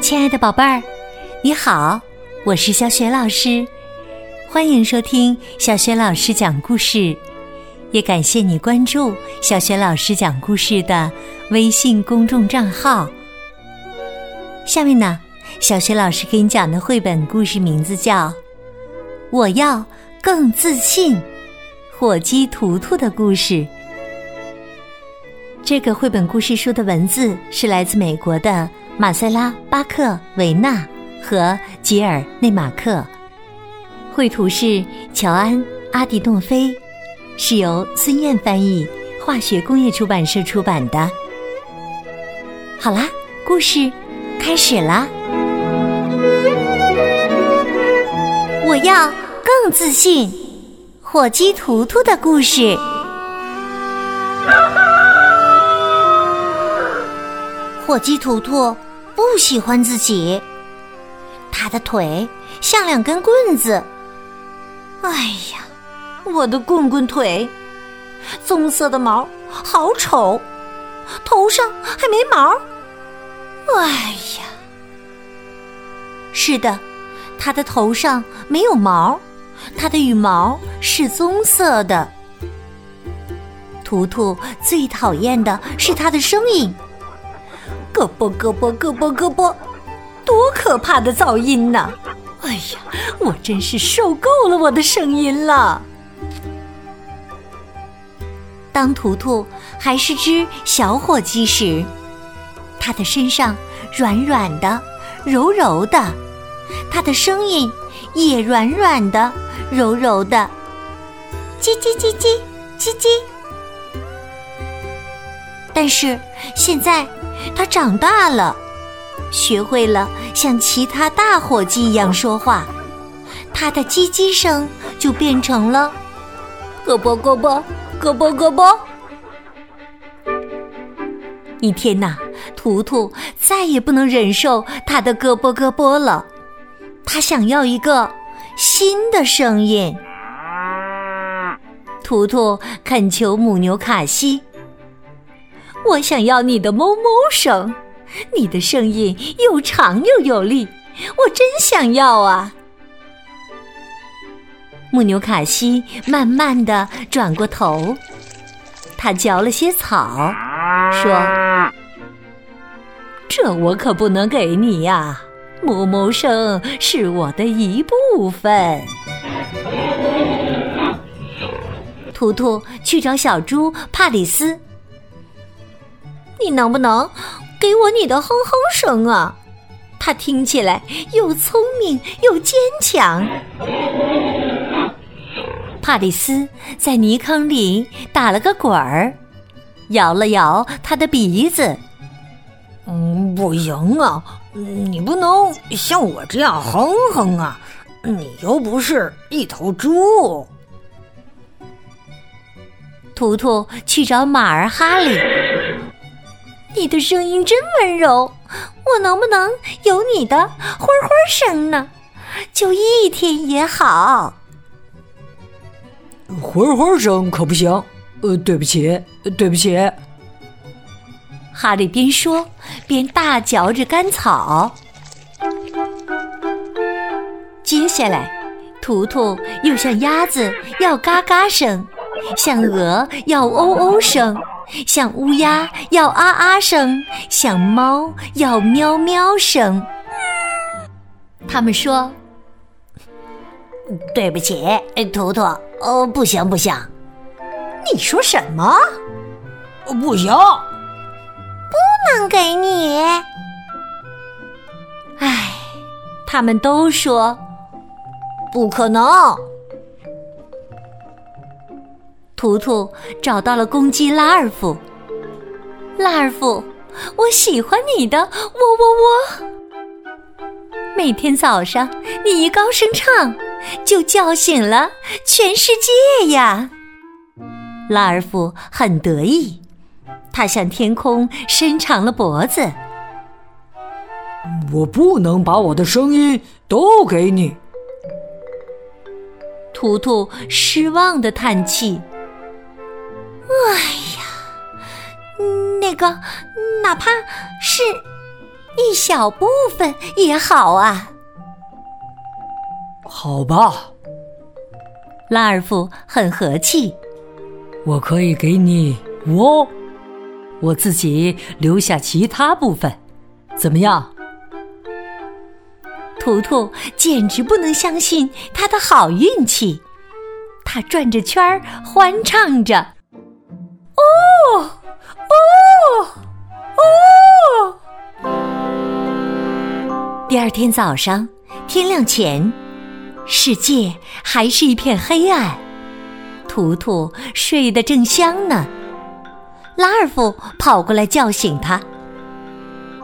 亲爱的宝贝儿，你好，我是小雪老师，欢迎收听小雪老师讲故事，也感谢你关注小雪老师讲故事的微信公众账号。下面呢，小雪老师给你讲的绘本故事名字叫《我要更自信》，火鸡图图的故事。这个绘本故事书的文字是来自美国的。马塞拉·巴克维纳和吉尔内马克，绘图是乔安·阿迪诺菲，是由孙燕翻译，化学工业出版社出版的。好啦，故事开始啦！我要更自信，火鸡图图的故事。火鸡图图。不喜欢自己，他的腿像两根棍子。哎呀，我的棍棍腿，棕色的毛好丑，头上还没毛。哎呀，是的，他的头上没有毛，他的羽毛是棕色的。图图最讨厌的是他的声音。咯啵咯啵咯啵咯啵，多可怕的噪音呢！哎呀，我真是受够了我的声音了。当图图还是只小火鸡时，它的身上软软的、柔柔的，它的声音也软软的、柔柔的，叽叽叽叽叽叽。但是现在。他长大了，学会了像其他大火鸡一样说话，他的叽叽声就变成了“咯啵咯啵，咯啵咯啵”。一天呐，图图再也不能忍受他的“咯啵咯啵”了，他想要一个新的声音。图图恳求母牛卡西。我想要你的哞哞声，你的声音又长又有力，我真想要啊！牧牛卡西慢慢的转过头，他嚼了些草，说：“这我可不能给你呀，哞哞声是我的一部分。”图图去找小猪帕里斯。你能不能给我你的哼哼声啊？它听起来又聪明又坚强。帕里斯在泥坑里打了个滚儿，摇了摇他的鼻子。嗯，不行啊，你不能像我这样哼哼啊，你又不是一头猪。图图去找马儿哈利。你的声音真温柔，我能不能有你的花花声呢？就一天也好。花花声可不行，呃，对不起，对不起。哈利边说边大嚼着干草。接下来，图图又向鸭子要嘎嘎声，向鹅要哦哦声。像乌鸦要啊啊声，像猫要喵喵声。他们说：“对不起，图图，哦，不行不行。”你说什么？不行，不能给你。唉，他们都说不可能。图图找到了公鸡拉尔夫。拉尔夫，我喜欢你的喔喔喔。每天早上你一高声唱，就叫醒了全世界呀。拉尔夫很得意，他向天空伸长了脖子。我不能把我的声音都给你。图图失望的叹气。哎呀，那个，哪怕是一小部分也好啊。好吧，拉尔夫很和气。我可以给你我，我自己留下其他部分，怎么样？图图简直不能相信他的好运气，他转着圈儿欢唱着：“第二天早上，天亮前，世界还是一片黑暗。图图睡得正香呢，拉尔夫跑过来叫醒他：“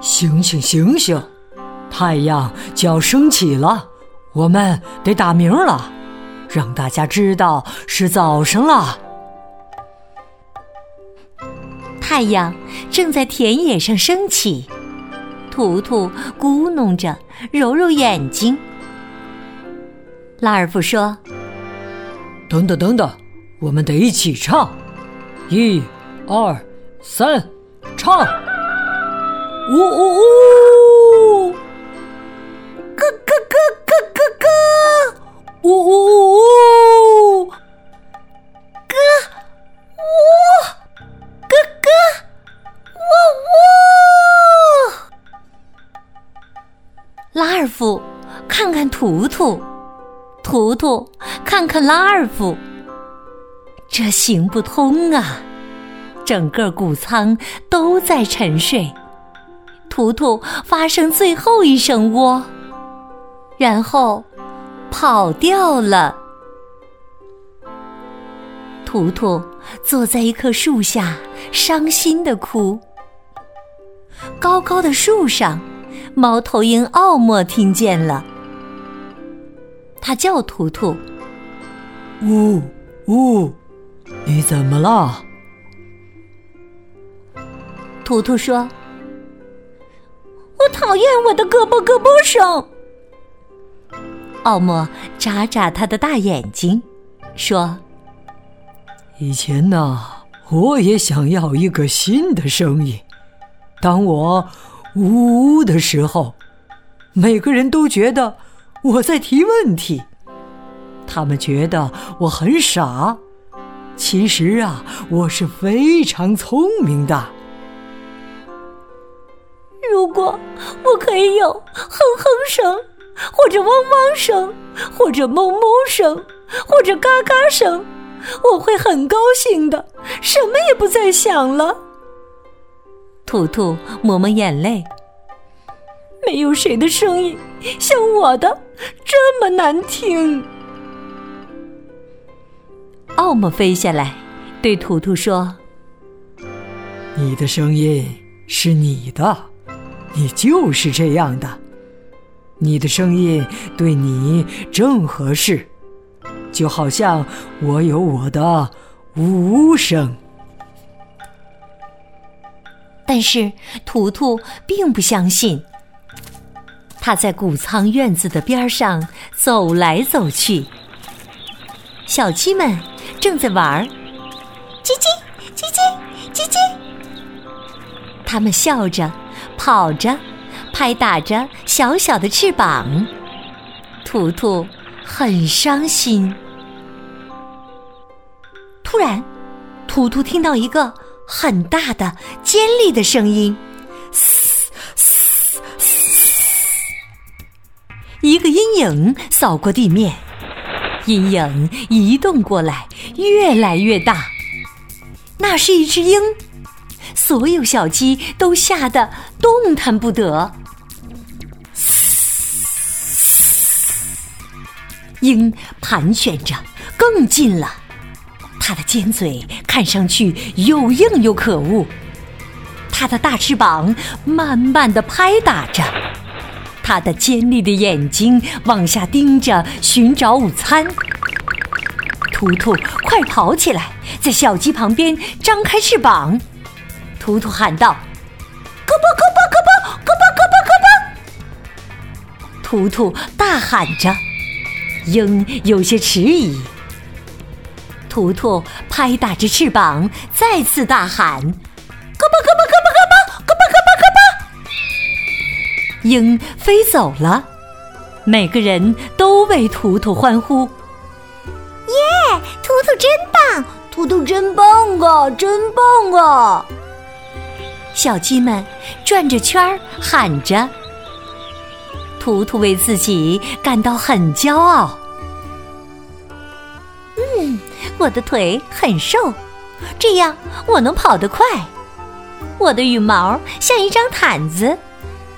醒醒，醒醒！”太阳就要升起了，我们得打鸣了，让大家知道是早上了。太阳正在田野上升起，图图咕哝着，揉揉眼睛。拉尔夫说：“等等等等，我们得一起唱，一、二、三，唱！呜呜呜！”看看图图，图图看看拉尔夫，这行不通啊！整个谷仓都在沉睡，图图发生最后一声喔，然后。跑掉了。图图坐在一棵树下，伤心的哭。高高的树上，猫头鹰奥莫听见了，他叫图图：“呜呜，你怎么了？”图图说：“我讨厌我的胳膊胳膊声。”奥莫眨眨他的大眼睛，说：“以前呢，我也想要一个新的声音。当我呜呜的时候，每个人都觉得我在提问题，他们觉得我很傻。其实啊，我是非常聪明的。如果我可以有哼哼声。”或者汪汪声，或者哞哞声，或者嘎嘎声，我会很高兴的，什么也不再想了。图图抹抹眼泪，没有谁的声音像我的这么难听。奥姆飞下来，对图图说：“你的声音是你的，你就是这样的。”你的声音对你正合适，就好像我有我的呜声。但是图图并不相信。他在谷仓院子的边上走来走去，小鸡们正在玩儿，叽叽叽叽叽叽，他们笑着，跑着。拍打着小小的翅膀，图图很伤心。突然，图图听到一个很大的、尖利的声音，一个阴影扫过地面，阴影移动过来，越来越大。那是一只鹰，所有小鸡都吓得动弹不得。鹰盘旋着，更近了。它的尖嘴看上去又硬又可恶。它的大翅膀慢慢的拍打着，他的尖利的眼睛往下盯着，寻找午餐。图图，快跑起来，在小鸡旁边张开翅膀。图图喊道：“咯嘣咯嘣咯嘣咯嘣咯嘣咯嘣！”图图大喊着。鹰有些迟疑，图图拍打着翅膀，再次大喊：“嘎巴嘎巴嘎巴鹰飞走了，每个人都为图图欢呼。耶，图图真棒，图图真棒啊，真棒啊！小鸡们转着圈儿喊着。图图为自己感到很骄傲。嗯，我的腿很瘦，这样我能跑得快。我的羽毛像一张毯子，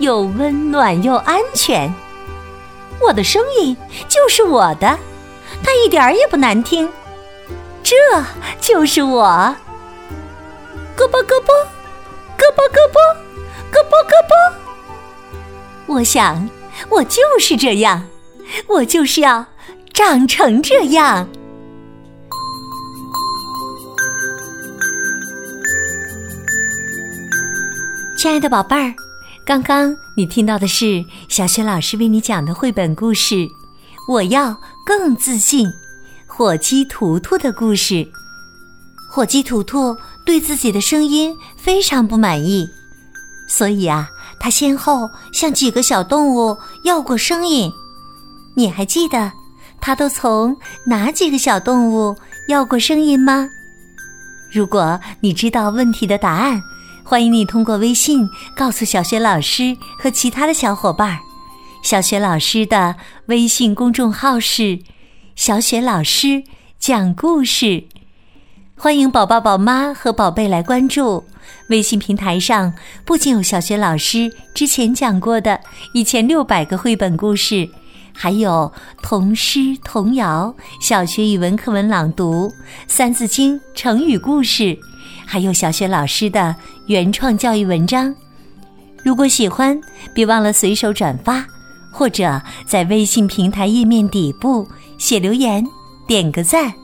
又温暖又安全。我的声音就是我的，它一点儿也不难听。这就是我。咯巴咯啵，咯巴咯啵，咯啵咯啵。我想。我就是这样，我就是要长成这样。亲爱的宝贝儿，刚刚你听到的是小雪老师为你讲的绘本故事《我要更自信》——火鸡图图的故事。火鸡图图对自己的声音非常不满意，所以啊。他先后向几个小动物要过声音，你还记得他都从哪几个小动物要过声音吗？如果你知道问题的答案，欢迎你通过微信告诉小雪老师和其他的小伙伴儿。小雪老师的微信公众号是“小雪老师讲故事”，欢迎宝宝、宝妈和宝贝来关注。微信平台上不仅有小学老师之前讲过的一千六百个绘本故事，还有童诗童谣、小学语文课文朗读、《三字经》成语故事，还有小学老师的原创教育文章。如果喜欢，别忘了随手转发，或者在微信平台页面底部写留言，点个赞。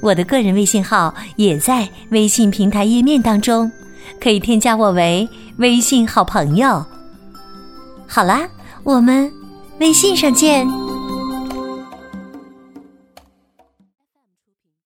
我的个人微信号也在微信平台页面当中。可以添加我为微信好朋友。好啦，我们微信上见。